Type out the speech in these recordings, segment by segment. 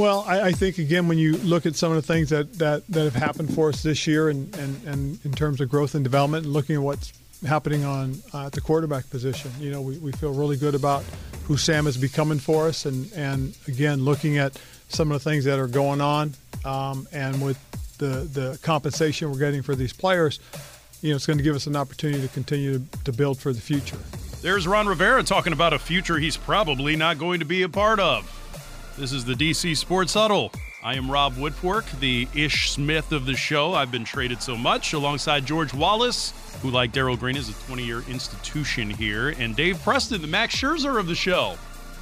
Well, I, I, think again when you look at some of the things that, that, that have happened for us this year, and, and, and in terms of growth and development, and looking at what's happening on uh, at the quarterback position, you know, we, we feel really good about who Sam is becoming for us, and and again looking at some of the things that are going on, um, and with the the compensation we're getting for these players, you know, it's going to give us an opportunity to continue to, to build for the future. There's Ron Rivera talking about a future he's probably not going to be a part of. This is the DC Sports Huddle. I am Rob Woodfork, the Ish Smith of the show. I've been traded so much alongside George Wallace, who, like Darrell Green, is a 20 year institution here, and Dave Preston, the Max Scherzer of the show.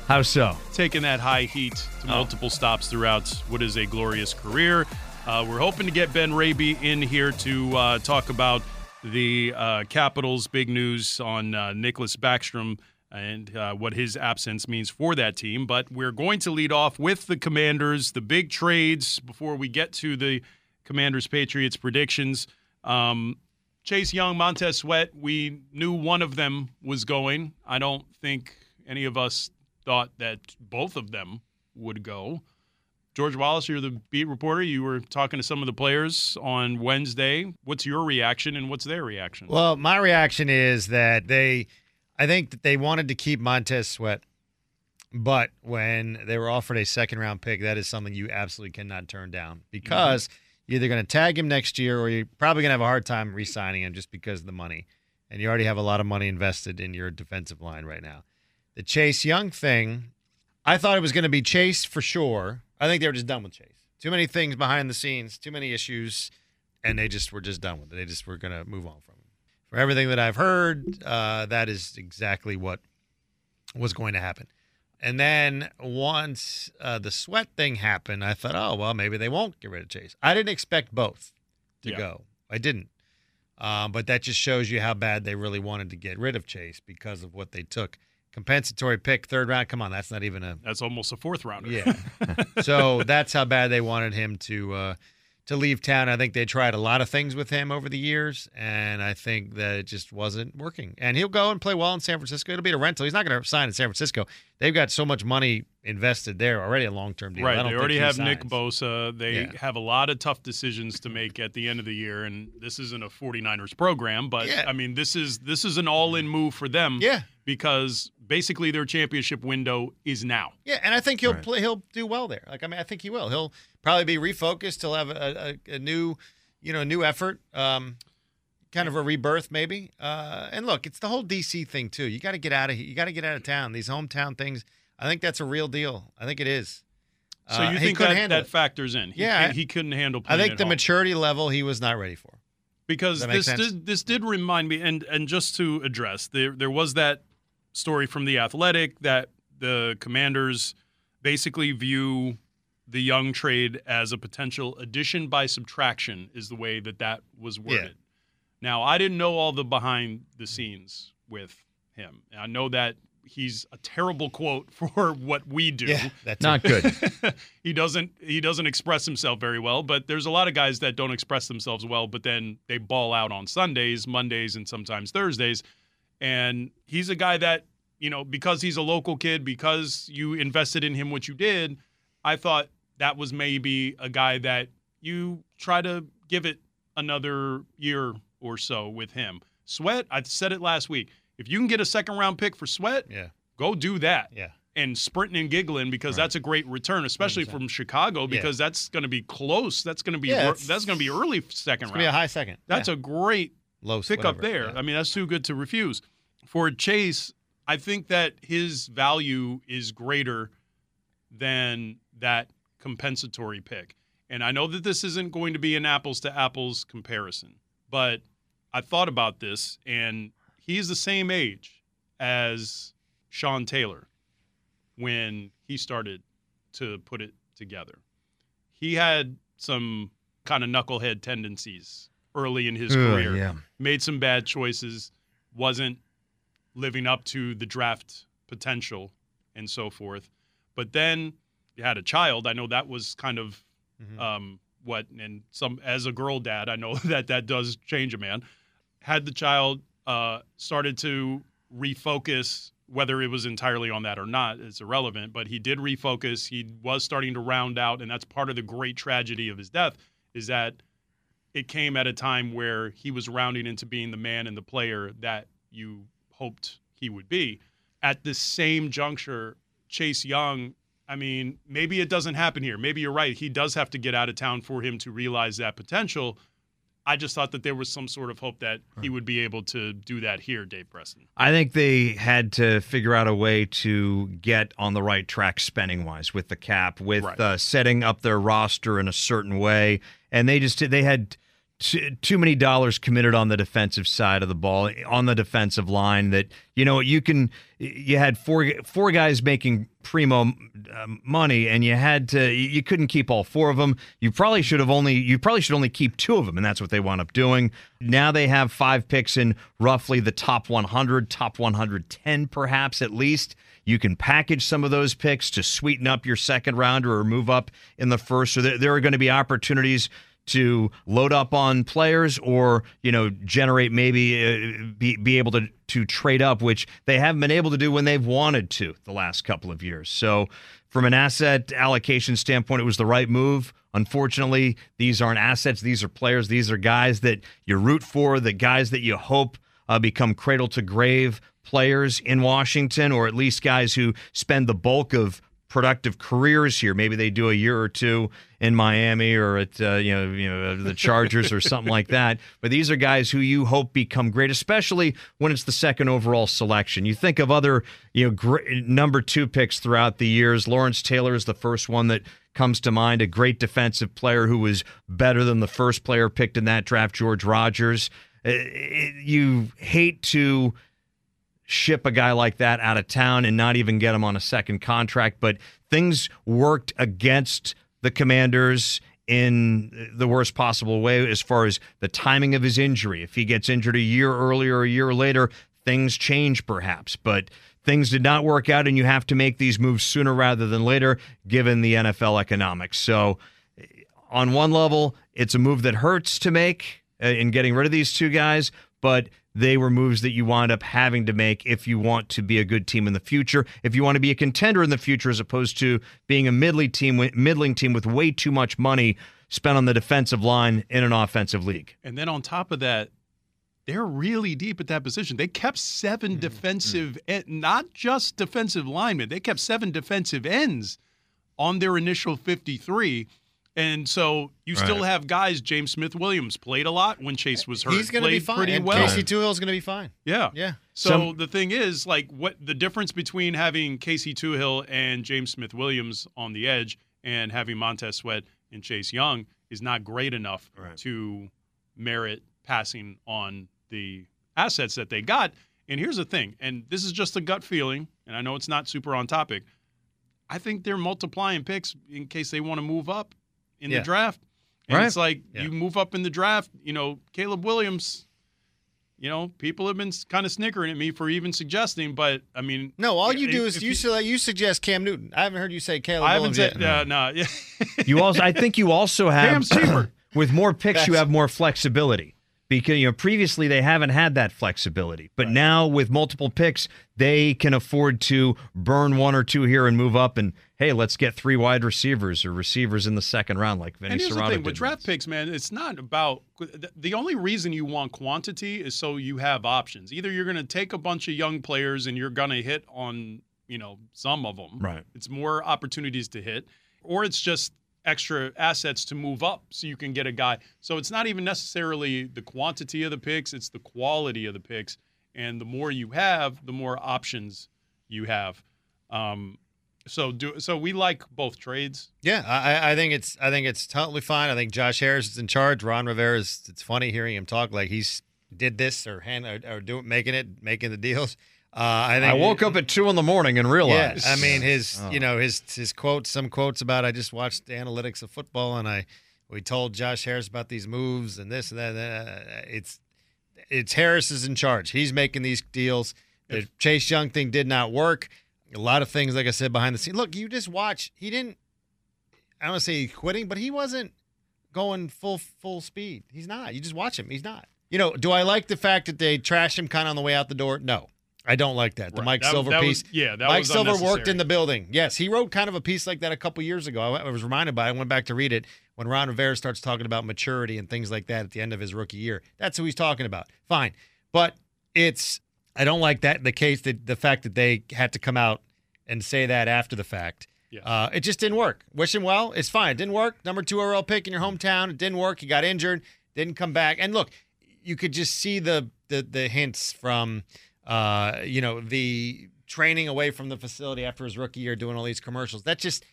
How so? Taking that high heat to oh. multiple stops throughout what is a glorious career. Uh, we're hoping to get Ben Raby in here to uh, talk about the uh, Capitals' big news on uh, Nicklas Backstrom and uh, what his absence means for that team. But we're going to lead off with the Commanders, the big trades before we get to the Commanders Patriots predictions. Um, Chase Young, Montez Sweat, we knew one of them was going. I don't think any of us thought that both of them would go. George Wallace, you're the beat reporter. You were talking to some of the players on Wednesday. What's your reaction and what's their reaction? Well, my reaction is that they I think that they wanted to keep Montez Sweat, but when they were offered a second round pick, that is something you absolutely cannot turn down because mm-hmm. you're either going to tag him next year or you're probably going to have a hard time re signing him just because of the money. And you already have a lot of money invested in your defensive line right now. The Chase Young thing, I thought it was going to be Chase for sure. I think they were just done with Chase. Too many things behind the scenes, too many issues, and they just were just done with it. They just were going to move on from for everything that I've heard, uh, that is exactly what was going to happen. And then once uh, the sweat thing happened, I thought, oh, well, maybe they won't get rid of Chase. I didn't expect both to yeah. go. I didn't. Um, but that just shows you how bad they really wanted to get rid of Chase because of what they took. Compensatory pick, third round. Come on, that's not even a. That's almost a fourth rounder. Yeah. so that's how bad they wanted him to uh, to leave town. I think they tried a lot of things with him over the years, and I think that it just wasn't working. And he'll go and play well in San Francisco. It'll be a rental. He's not going to sign in San Francisco. They've got so much money invested there already, a long term deal. Right. They already have Nick Bosa. They yeah. have a lot of tough decisions to make at the end of the year, and this isn't a 49ers program, but yeah. I mean, this is this is an all in move for them. Yeah. Because basically their championship window is now. Yeah, and I think he'll right. play. He'll do well there. Like I mean, I think he will. He'll probably be refocused. He'll have a, a, a new, you know, new effort. Um, kind of a rebirth, maybe. Uh, and look, it's the whole DC thing too. You got to get out of here. You got to get out of town. These hometown things. I think that's a real deal. I think it is. So you uh, think that, that factors in? He, yeah, he, he couldn't handle. I think the home. maturity level he was not ready for. Because this did, this did remind me, and and just to address, there there was that story from the Athletic that the Commanders basically view the young trade as a potential addition by subtraction is the way that that was worded. Yeah. Now, I didn't know all the behind the scenes with him. I know that he's a terrible quote for what we do. Yeah, that's not good. he doesn't he doesn't express himself very well, but there's a lot of guys that don't express themselves well, but then they ball out on Sundays, Mondays, and sometimes Thursdays. And he's a guy that, you know, because he's a local kid, because you invested in him what you did, I thought that was maybe a guy that you try to give it another year or so with him. Sweat, I said it last week. If you can get a second round pick for Sweat, yeah. go do that. Yeah. And sprinting and giggling because right. that's a great return, especially 100%. from Chicago because yeah. that's going to be close. That's going to be yeah, that's going to be early second round. Be a high second. That's yeah. a great low pick whatever. up there. I mean, that's too good to refuse. For Chase, I think that his value is greater than that compensatory pick. And I know that this isn't going to be an apples to apples comparison, but I thought about this, and he's the same age as Sean Taylor when he started to put it together. He had some kind of knucklehead tendencies early in his career, yeah. made some bad choices, wasn't living up to the draft potential, and so forth. But then he had a child, I know that was kind of mm-hmm. um, what, and some as a girl dad, I know that that does change a man. Had the child, uh, started to refocus whether it was entirely on that or not is irrelevant. But he did refocus. He was starting to round out, and that's part of the great tragedy of his death is that it came at a time where he was rounding into being the man and the player that you hoped he would be. At the same juncture, Chase Young, I mean, maybe it doesn't happen here. Maybe you're right. He does have to get out of town for him to realize that potential. I just thought that there was some sort of hope that he would be able to do that here, Dave Preston. I think they had to figure out a way to get on the right track spending wise with the cap, with Right. uh, setting up their roster in a certain way, and they just they had too, too many dollars committed on the defensive side of the ball on the defensive line that you know you can you had four four guys making primo um, money and you had to you couldn't keep all four of them. You probably should have only you probably should only keep two of them and that's what they wound up doing. Now they have five picks in roughly the top 100 top 110 perhaps at least. You can package some of those picks to sweeten up your second rounder or move up in the first. So there, there are going to be opportunities to load up on players or you know generate maybe uh, be, be able to to trade up which they haven't been able to do when they've wanted to the last couple of years. So from an asset allocation standpoint it was the right move. Unfortunately these aren't assets. These are players. These are guys that you root for the guys that you hope uh, become cradle to grave players in Washington or at least guys who spend the bulk of productive careers here. Maybe they do a year or two in Miami or at uh, you know you know the Chargers or something like that. But these are guys who you hope become great, especially when it's the second overall selection. You think of other you know gr- number two picks throughout the years. Lawrence Taylor is the first one that comes to mind, a great defensive player who was better than the first player picked in that draft, George Rogers. Uh, you hate to ship a guy like that out of town and not even get him on a second contract. But things worked against the Commanders in the worst possible way as far as the timing of his injury. If he gets injured a year earlier a year later, things change perhaps. But things did not work out, and you have to make these moves sooner rather than later, given the NFL economics. So, on one level, it's a move that hurts to make uh, in getting rid of these two guys, but they were moves that you wind up having to make if you want to be a good team in the future, if you want to be a contender in the future, as opposed to being a middling team, with- middling team with way too much money spent on the defensive line in an offensive league. And then on top of that, they're really deep at that position. They kept 7 Mm-hmm. defensive, en- not just defensive linemen. They kept seven defensive ends on their initial 53. And so you still have guys. James Smith Williams played a lot when Chase was hurt. He's going to be fine. pretty and well. Casey Toohill's going to be fine. Yeah. Yeah. So Some- the thing is, like, what the difference between having Casey Toohill and James Smith Williams on the edge and having Montez Sweat and Chase Young is not great enough Right. to merit passing on the assets that they got. And here's the thing, and this is just a gut feeling, and I know it's not super on topic. I think they're multiplying picks in case they want to move up in Yeah. the draft. And Right. it's like Yeah. you move up in the draft, you know, Caleb Williams, you know, people have been kind of snickering at me for even suggesting, but I mean, No, all you if- do is if you, you suggest Cam Newton. I haven't heard you say Caleb I haven't Williams said, yet. uh, no, yeah. You also, I think, you also have Cam's cheaper. with more picks, you have more flexibility because you know previously they haven't had that flexibility, but now with multiple picks, they can afford to burn one or two here and move up. And hey, let's get three wide receivers or receivers in the second round, like Vinny And here's the thing with draft picks, man, it's not about the- the only reason you want quantity is so you have options. Either you're going to take a bunch of young players and you're going to hit on, you know, some of them. Right. It's more opportunities to hit, or it's just extra assets to move up so you can get a guy. So it's not even necessarily the quantity of the picks, it's the quality of the picks. And the more you have, the more options you have. Um, so do so we like both trades. Yeah, I, I- think it's I think it's totally fine. I think Josh Harris is in charge. Ron Rivera is. It's funny hearing him talk like he's did this or hand or, or doing making it making the deals. Uh, I think I woke up at two in the morning and Yeah, realized. I mean his Oh. you know his his quotes some quotes about I just watched the analytics of football and I we told Josh Harris about these moves and this and that. Uh, it's it's Harris is in charge. He's making these deals. The Chase Young thing did not work. A lot of things, like I said, behind the scenes. Look, you just watch. He didn't. I don't want to say he's quitting, but he wasn't going full full speed. He's not. You just watch him. He's not. You know, do I like the fact that they trashed him kind of on the way out the door? No. I don't like that. The Right. Mike That- Silver that piece. was- yeah, that Mike Silver worked in the building. Yes, he wrote kind of a piece like that a couple years ago. I, I was reminded by. it. I went back to read it when Ron Rivera starts talking about maturity and things like that at the end of his rookie year. That's who he's talking about. Fine, but it's I don't like that the case that the fact that they had to come out and say that after the fact. Yeah. Uh, it just didn't work. Wish him well. It's fine. It didn't work. Number two overall pick in your hometown. It didn't work. He got injured. Didn't come back. And look, you could just see the the, the hints from uh, you know the training away from the facility after his rookie year, doing all these commercials. That just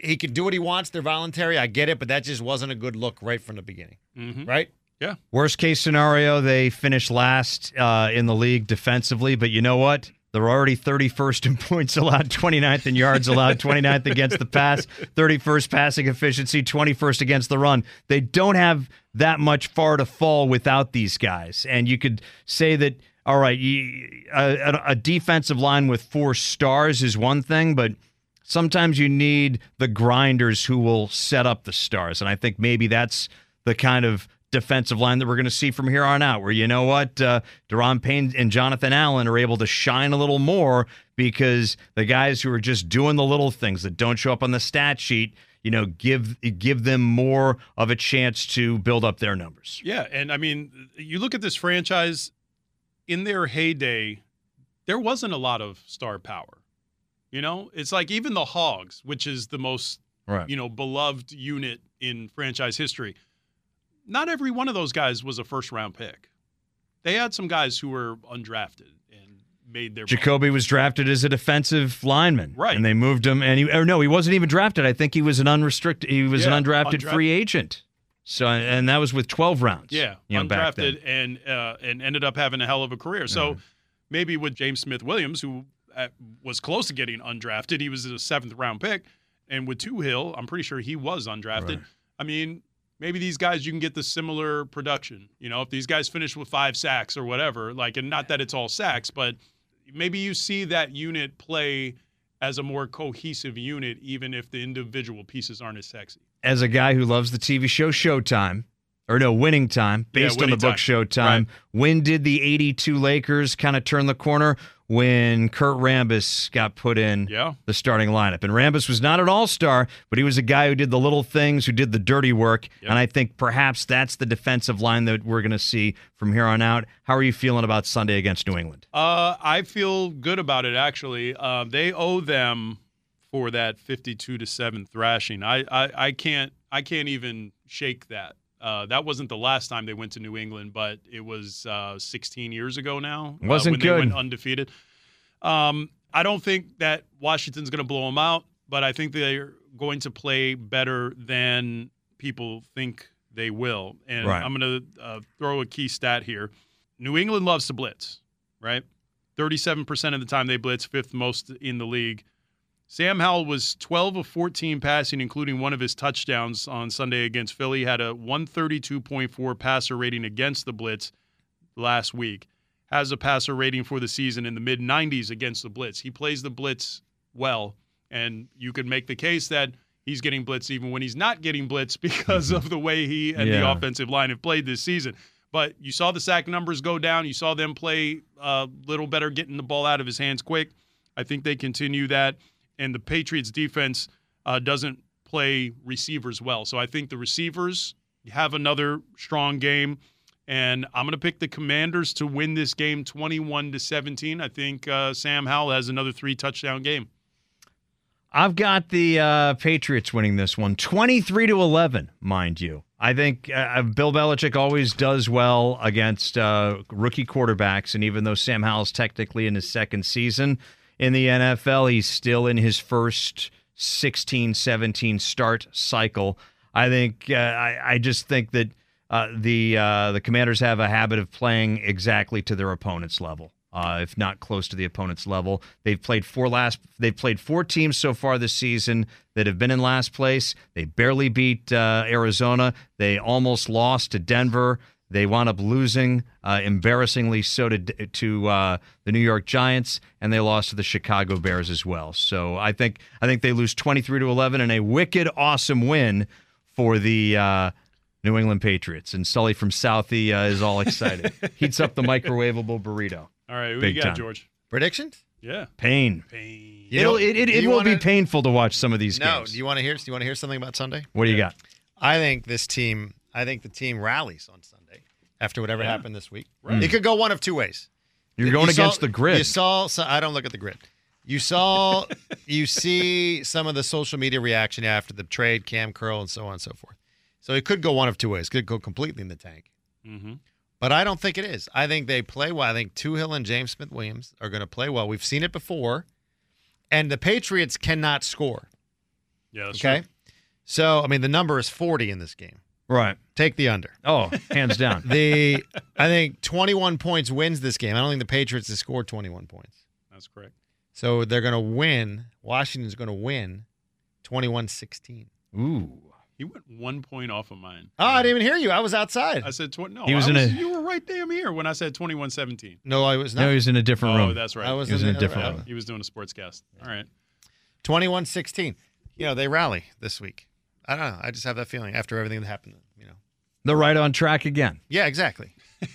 he can do what he wants. They're voluntary. I get it, but that just wasn't a good look right from the beginning. Mhm. Right? Yeah. Worst case scenario, they finish last uh, in the league defensively, but you know what? They're already 31st in points allowed, 29th in yards allowed, 29th against the pass, 31st passing efficiency, 21st against the run. They don't have that much far to fall without these guys. And you could say that, all right, you, a, a defensive line with four stars is one thing, but sometimes you need the grinders who will set up the stars. And I think maybe that's the kind of defensive line that we're going to see from here on out, where you know what, uh, Daron Payne and Jonathan Allen are able to shine a little more because the guys who are just doing the little things that don't show up on the stat sheet, you know, give give them more of a chance to build up their numbers. Yeah, and I mean, you look at this franchise in their heyday, there wasn't a lot of star power. You know, it's like even the Hogs, which is the most Right. you know beloved unit in franchise history. Not every one of those guys was a first round pick. They had some guys who were undrafted and made their Jacoby was drafted as a defensive lineman, Right. And they moved him, and he or no, he wasn't even drafted. I think he was an unrestricted, he was Yeah, an undrafted undra- free agent. So, and that was with twelve rounds. Yeah, you know, undrafted and uh, and ended up having a hell of a career. So maybe with James Smith Williams, who uh, was close to getting undrafted, he was a seventh round pick, and with Toohill, I'm pretty sure he was undrafted. Right. I mean, maybe these guys you can get the similar production. You know, if these guys finish with five sacks or whatever, like, and not that it's all sacks, but maybe you see that unit play as a more cohesive unit, even if the individual pieces aren't as sexy. as a guy who loves the TV show Showtime, or no, Winning Time, Yeah, based on the Winning book Time. Showtime. Right. When did the 82 Lakers kind of turn the corner? When Kurt Rambis got put in Yeah. the starting lineup. And Rambis was not an all star, but he was a guy who did the little things, who did the dirty work. Yep. And I think perhaps that's the defensive line that we're going to see from here on out. How are you feeling about Sunday against New England? Uh, I feel good about it actually. Uh, they owe them for that fifty-two to seven thrashing. I, I, I can't I can't even shake that. Uh, that wasn't the last time they went to New England, but it was uh, 16 years ago now. uh, Wasn't when good. They went undefeated. Um, I don't think that Washington's going to blow them out, but I think they're going to play better than people think they will. And Right. I'm going to uh, throw a key stat here. New England loves to blitz, right? 37% of the time they blitz, fifth most in the league. Sam Howell was 12 of 14 passing, including one of his touchdowns on Sunday against Philly. Had a 132.4 passer rating against the blitz last week. Has a passer rating for the season in the mid 90s against the blitz. He plays the blitz well, and you could make the case that he's getting blitz even when he's not getting blitz because of the way he and the offensive line have played this season. But you saw the sack numbers go down. You saw them play a little better, getting the ball out of his hands quick. I think they continue that. And the Patriots defense uh, doesn't play receivers well. So I think the receivers have another strong game. And I'm going to pick the Commanders to win this game 21 to 17. I think uh, Sam Howell has another three touchdown game. I've got the uh, Patriots winning this one 23 to eleven, mind you. I think uh, Bill Belichick always does well against uh, rookie quarterbacks, and even though Sam Howell's technically in his second season in the NFL, he's still in his first 16, 17 start cycle. I think uh, I, I just think that uh, the uh, the Commanders have a habit of playing exactly to their opponent's level uh, if not close to the opponent's level. They've played four last. They've played four teams so far this season that have been in last place. They barely beat uh, Arizona. They almost lost to Denver. They wound up losing, uh, embarrassingly so to to uh, the New York Giants, and they lost to the Chicago Bears as well. So I think I think they lose twenty three to eleven in a wicked awesome win for the. Uh, New England Patriots and Sully from Southie uh, is all excited. Heats up the microwavable burrito. All right, who Big you got, time. George? Predictions? Yeah. Pain. Pain. You It'll, it it, it will wanna- be painful to watch some of these No. games. Do you want to hear? Do you want to hear something about Sunday? what do you got? I think this team. I think the team rallies on Sunday after whatever Yeah. happened this week. Right. It could go one of two ways. You're You going saw- against the grid. You saw. So I don't look at the grid. You saw. you see some of the social media reaction after the trade, Cam Curl, and so on and so forth. So it could go one of two ways. It could go completely in the tank. Mm-hmm. But I don't think it is. I think they play well. I think Hill and James Smith Williams are going to play well. We've seen it before. And the Patriots cannot score. Yeah. That's Okay. true. So, I mean, the number is 40 in this game. Right. Take the under. Oh, hands down. The I think 21 points wins this game. I don't think the Patriots have scored 21 points. That's correct. So they're going to win. Washington's going to win 21-16. Ooh. He went one point off of mine. Oh, I didn't even hear you. I was outside. I said twenty. No, He was I in a- You were right damn here when I said 21-17. No, I was not. No, he was in a different Oh, room. Oh, that's right. I was, He was in, in a different room. room. He was doing a sports cast. All right. 21-16. You know, they rally this week. I don't know. I just have that feeling after everything that happened, you know. They're right on track again. Yeah, exactly.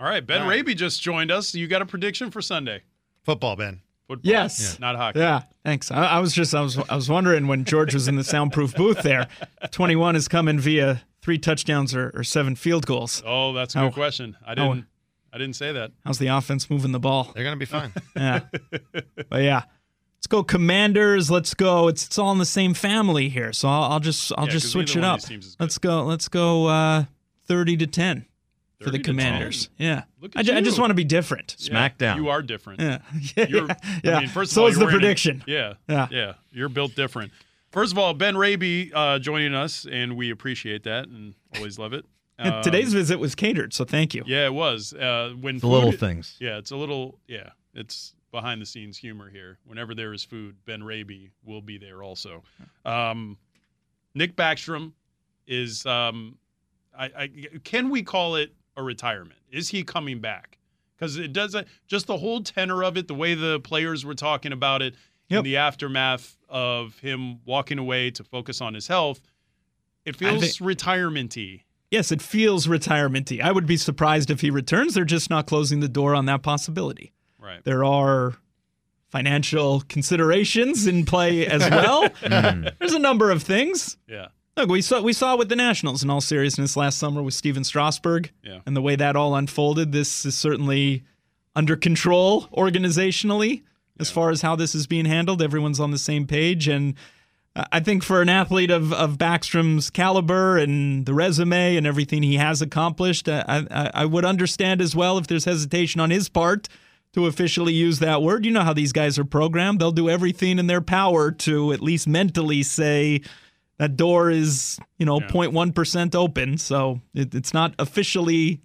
All right. Ben All right. Raby just joined us. You got a prediction for Sunday? Football, Ben. Football. Yes. Not hockey. Yeah, thanks. I, I was just I was I was wondering when George was in the soundproof booth there. Twenty one is coming via three touchdowns or, or seven field goals. Oh, that's a How- good oh. question. I oh. didn't. I didn't say that. How's the offense moving the ball? They're going to be fine. Yeah, but yeah, let's go Commanders. Let's go. It's it's all in the same family here, so I'll, I'll just I'll Yeah, just 'cause switch it up. these teams is good. Let's go. Let's go. Uh, Thirty to ten for the Commanders. 10. Yeah, I, ju- I just want to be different. Yeah, Smackdown. You are different. Yeah, yeah, You're, yeah. I mean, first of so all, is the wearing a- prediction. yeah, Yeah. yeah. You're built different. First of all, Ben Raby uh, joining us, and we appreciate that and always love it. Um, today's visit was catered, so thank you. yeah, it was uh, when The little things. Yeah, it's a little. Yeah, it's behind the scenes humor here. Whenever there is food, Ben Raby will be there also. Um, Nick Backstrom is. Um, I, I can we call it a retirement? Is he coming back? Because it doesn't. Just the whole tenor of it, the way the players were talking about it in the aftermath of him walking away to focus on his health, it feels think- retirement-y. Yes, it feels retirementy. I would be surprised if he returns. They're just not closing the door on that possibility. Right. There are financial considerations in play as well. There's a number of things. Yeah. Look, we saw we saw with the Nationals in all seriousness last summer with Stephen Strasburg Yeah. and the way that all unfolded. This is certainly under control organizationally as far as how this is being handled. Everyone's on the same page and uh, I think for an athlete of, of Backstrom's caliber and the resume and everything he has accomplished, uh, I, I, I would understand as well if there's hesitation on his part to officially use that word. You know how these guys are programmed. They'll do everything in their power to at least mentally say that door is, you know, Yeah. 0.1% open. So it, it's not officially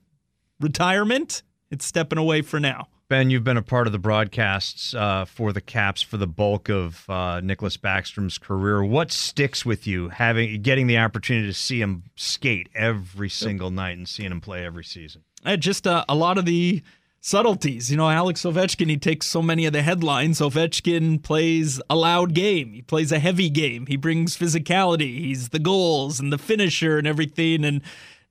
retirement. It's stepping away for now. Ben, you've been a part of the broadcasts uh, for the Caps for the bulk of uh, Nicklas Backstrom's career. What sticks with you having getting the opportunity to see him skate every single night and seeing him play every season? Uh, just uh, a lot of the subtleties. You know, Alex Ovechkin, he takes so many of the headlines. Ovechkin plays a loud game. He plays a heavy game. He brings physicality. He's the goals and the finisher and everything. And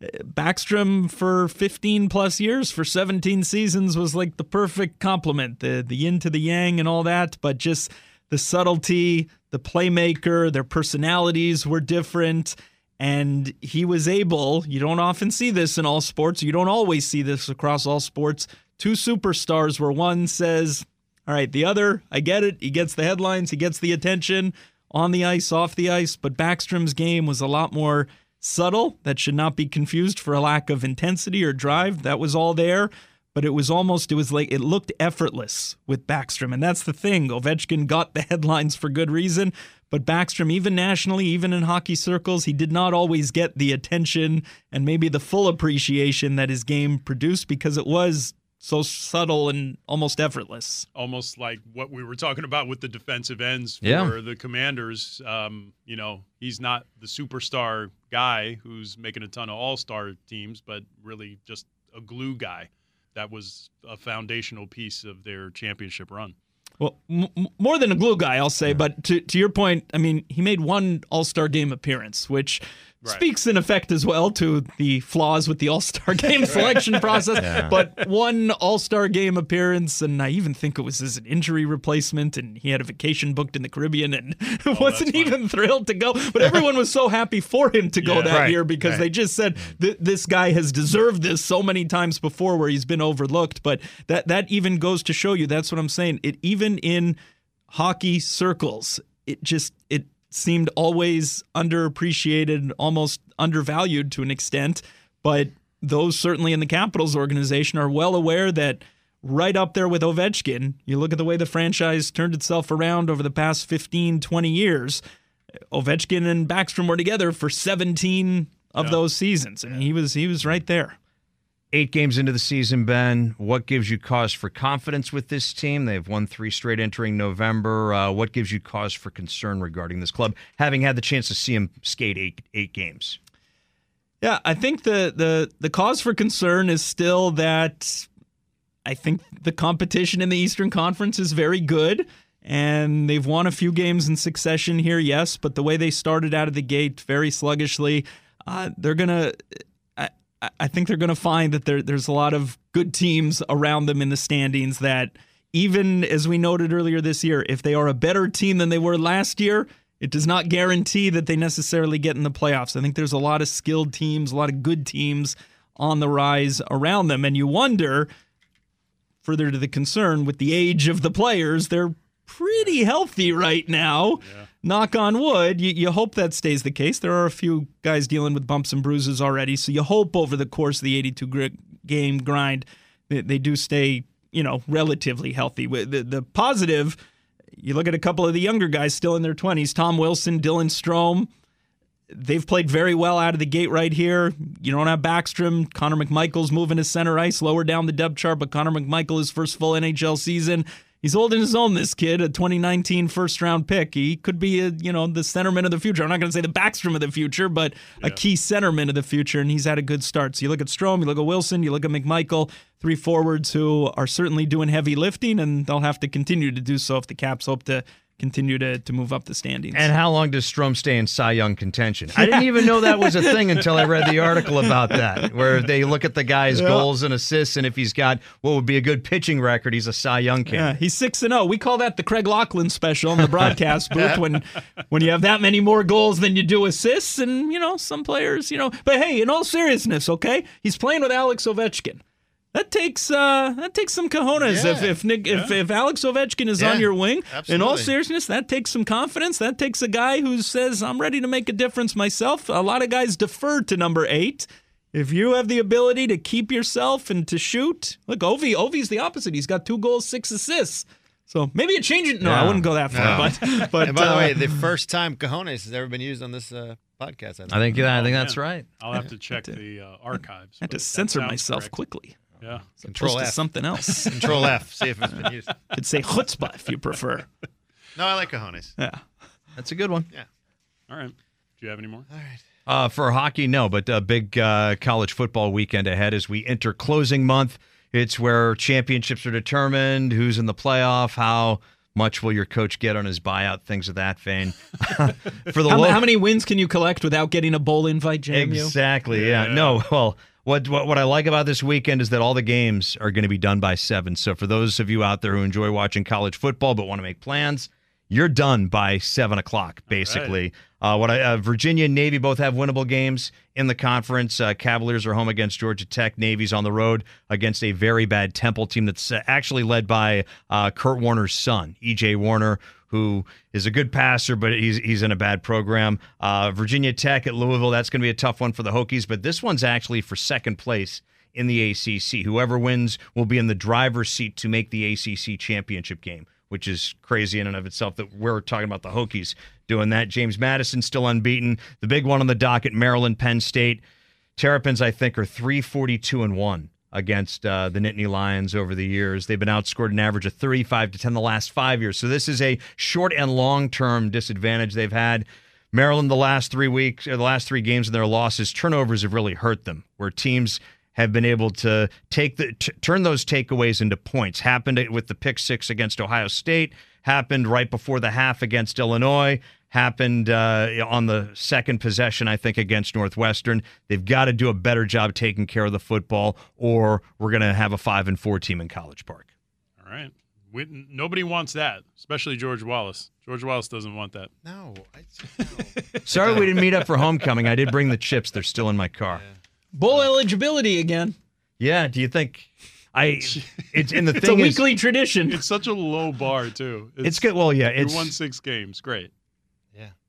uh, Backstrom for 15 plus years, for 17 seasons, was like the perfect complement, the, the yin to the yang and all that. But just the subtlety, the playmaker, their personalities were different and he was able you don't often see this in all sports you don't always see this across all sports two superstars where one says all right the other i get it. He gets the headlines. He gets the attention on the ice off the ice. But backstrom's game was a lot more subtle. That should not be confused for a lack of intensity or drive. That was all there. But it was almost it was like it looked effortless with Backstrom. And that's the thing. Ovechkin got the headlines for good reason. But Backstrom even nationally even in hockey circles he did not always get the attention and maybe the full appreciation that his game produced because it was so subtle and almost effortless almost like what we were talking about with the defensive ends for Yeah. the commanders. Um, you know, he's not the superstar guy who's making a ton of all star teams, but really just a glue guy. That was a foundational piece of their championship run. Well, m- more than a glue guy, I'll say. But to to your point, I mean, he made one All Star game appearance, which Right. speaks in effect as well to the flaws with the All Star game selection process. But one All Star game appearance, and I even think it was as an injury replacement, and he had a vacation booked in the Caribbean and Oh, wasn't even thrilled to go. But everyone was so happy for him to go Yeah. that Right, year because right. they just said th- this guy has deserved this so many times before where he's been overlooked. But that that even goes to show you that's what I'm saying. It even in hockey circles, it just it seemed always underappreciated, almost undervalued to an extent. But those certainly in the Capitals organization are well aware that right up there with Ovechkin, you look at the way the franchise turned itself around over the past 15, 20 years. Ovechkin and Backstrom were together for 17 of those seasons, and he was he was right there. Eight games into the season, Ben. What gives you cause for confidence with this team? They've won three straight entering November. Uh, what gives you cause for concern regarding this club, having had the chance to see him skate eight eight games? Yeah, I think the the the cause for concern is still that I think the competition in the Eastern Conference is very good. And they've won a few games in succession here, yes, but the way they started out of the gate very sluggishly, uh, they're gonna. I, think they're gonna find that there, there's a lot of good teams around them in the standings. That even as we noted earlier this year, if they are a better team than they were last year, it does not guarantee that they necessarily get in the playoffs. I think there's a lot of skilled teams, a lot of good teams on the rise around them. And you wonder, further to the concern, with the age of the players, they're pretty healthy right now. Knock on wood. You, you hope that stays the case. There are a few guys dealing with bumps and bruises already. So you hope over the course of the 82 gr- game grind that they do stay, you know, relatively healthy. With The, the positive, you look at a couple of the younger guys still in their 20s Tom Wilson, Dylan Strome. They've played very well out of the gate right here. You don't have Backstrom. Connor McMichael's moving to center ice, lower down the depth chart, but Connor McMichael, his first full NHL season. He's holding his own, this kid, a 2019 first round pick. He could be, a, you know, the centerman of the future. I'm not going to say the Backstrom of the future, but a key centerman of the future, and he's had a good start. So you look at Strome, you look at Wilson, you look at McMichael, three forwards who are certainly doing heavy lifting, and they'll have to continue to do so if the Caps hope to continue to, to move up the standings. And how long does Strome stay in Cy Young contention? I didn't even know that was a thing until I read the article about that, where they look at the guy's goals and assists, and if he's got what would be a good pitching record, he's a Cy Young Yeah, candidate. he's six and zero. We call that the Craig Laughlin special in the broadcast booth when when you have that many more goals than you do assists, and you know some players, you know. But hey, in all seriousness, okay, he's playing with Alex Ovechkin. That takes uh that takes some cojones. If Yeah. if Nick if, if Alex Ovechkin is Yeah, on your wing, in all seriousness, that takes some confidence. That takes a guy who says, "I'm ready to make a difference myself." A lot of guys defer to number eight. If you have the ability to keep yourself and to shoot, look, Ovi, Ovi's the opposite. He's got two goals, six assists. So maybe a change. it- No, I wouldn't go that far. No. But but and by the uh, way, the first time cojones has ever been used on this uh, podcast. I think. I think I think Oh, that's man. right. I'll have to check the uh, archives. I had to censor myself correct. quickly. Yeah. Control Post to F. something else. Control F. See if it's been used. Could say chutzpah if you prefer. No, I like cojones. Yeah. That's a good one. Yeah. All right. Do you have any more? All right. Uh, for hockey, no, but a big uh, college football weekend ahead as we enter closing month. It's where championships are determined, who's in the playoff, how much will your coach get on his buyout, things of that vein. for the How, lo- how many wins can you collect without getting a bowl invite, JMU? Exactly. Yeah. No. Well, what, what what I like about this weekend is that all the games are going to be done by seven. So for those of you out there who enjoy watching college football but want to make plans, you're done by seven o'clock. Basically, uh, what I, uh, Virginia and Navy both have winnable games in the conference. Uh, Cavaliers are home against Georgia Tech. Navy's on the road against a very bad Temple team that's uh, actually led by uh, Kurt Warner's son, EJ Warner who is a good passer, but he's he's in a bad program. Uh, Virginia Tech at Louisville, that's going to be a tough one for the Hokies, but this one's actually for second place in the ACC. Whoever wins will be in the driver's seat to make the ACC championship game, which is crazy in and of itself that we're talking about the Hokies doing that. James Madison still unbeaten. The big one on the docket, Maryland, Penn State. Terrapins, I think, are 342 and 1 against uh, the Nittany Lions over the years. They've been outscored an average of 35 to 10 the last five years. So this is a short and long term disadvantage they've had. Maryland, the last three weeks, or the last three games and their losses, turnovers have really hurt them, where teams have been able to take the t- turn those takeaways into points. Happened with the pick six against Ohio State. Happened right before the half against Illinois. Happened uh, on the second possession, I think, against Northwestern. They've got to do a better job taking care of the football, or we're going to have a five and four team in College Park. All right. We, nobody wants that, especially George Wallace. George Wallace doesn't want that. No, I, no. Sorry we didn't meet up for homecoming. I did bring the chips. They're still in my car. Bowl eligibility again. Yeah. Do you think I? It's and the It's a thing is, weekly tradition. It's such a low bar too. it's good. Well, yeah, You it's won six games. Great.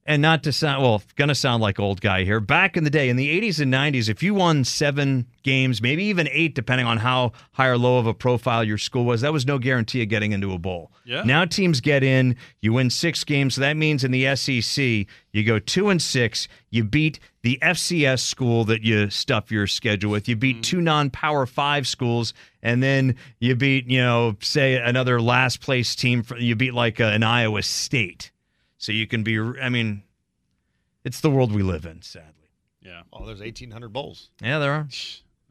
And not to sound well, gonna sound like old guy here. Back in the day, in the 80s and 90s, if you won seven games, maybe even eight, depending on how high or low of a profile your school was, that was no guarantee of getting into a bowl. Yeah. Now teams get in, you win six games, so that means in the SEC you go two and six. You beat the FCS school that you stuff your schedule with. You beat two non-power five schools, and then you beat you know say another last place team. For, you beat like uh, an Iowa State. So you can be, I mean, it's the world we live in, sadly. Yeah. oh, there's 1,800 bowls. Yeah, there are.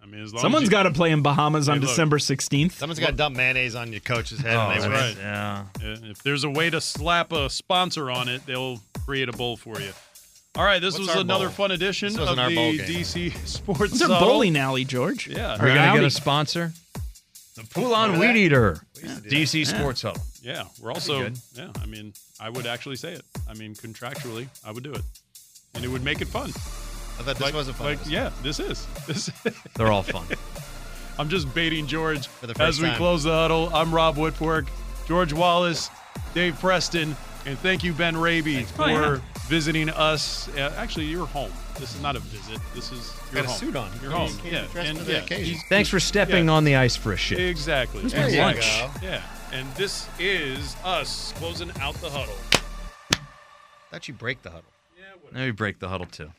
I mean, as long Someone's as you, got to play in Bahamas on Hey, look. December 16th. Someone's got to dump mayonnaise on your coach's head. Oh, and they that's right. Yeah. If there's a way to slap a sponsor on it, they'll create a bowl for you. All right, this What's was another bowl? fun edition of wasn't our the bowl game. DC Sports It's a bowling alley, George. Yeah, Are we going to get Howdy. a sponsor? The Poulan Weed Eater. DC Sports Huddle. yeah. We're also good. yeah. I mean, I would actually say it. I mean, contractually, I would do it, and it would make it fun. I thought this like, wasn't fun. Like, yeah, this is. This. They're all fun. I'm just baiting George For the as we time. close the huddle. I'm Rob Woodfork, George Wallace, Dave Preston, and thank you, Ben Raby, for Oh, yeah. visiting us. Uh, actually, you're home. This is not a visit. This is your Got a suit on. You're home. came Yeah, and for the yeah, occasion. he's- Thanks for stepping Yeah. on the ice for a shit. Exactly. There you Exactly. go. Yeah. And this is us closing out the huddle. thought you break the huddle. Yeah. Now you break the huddle too.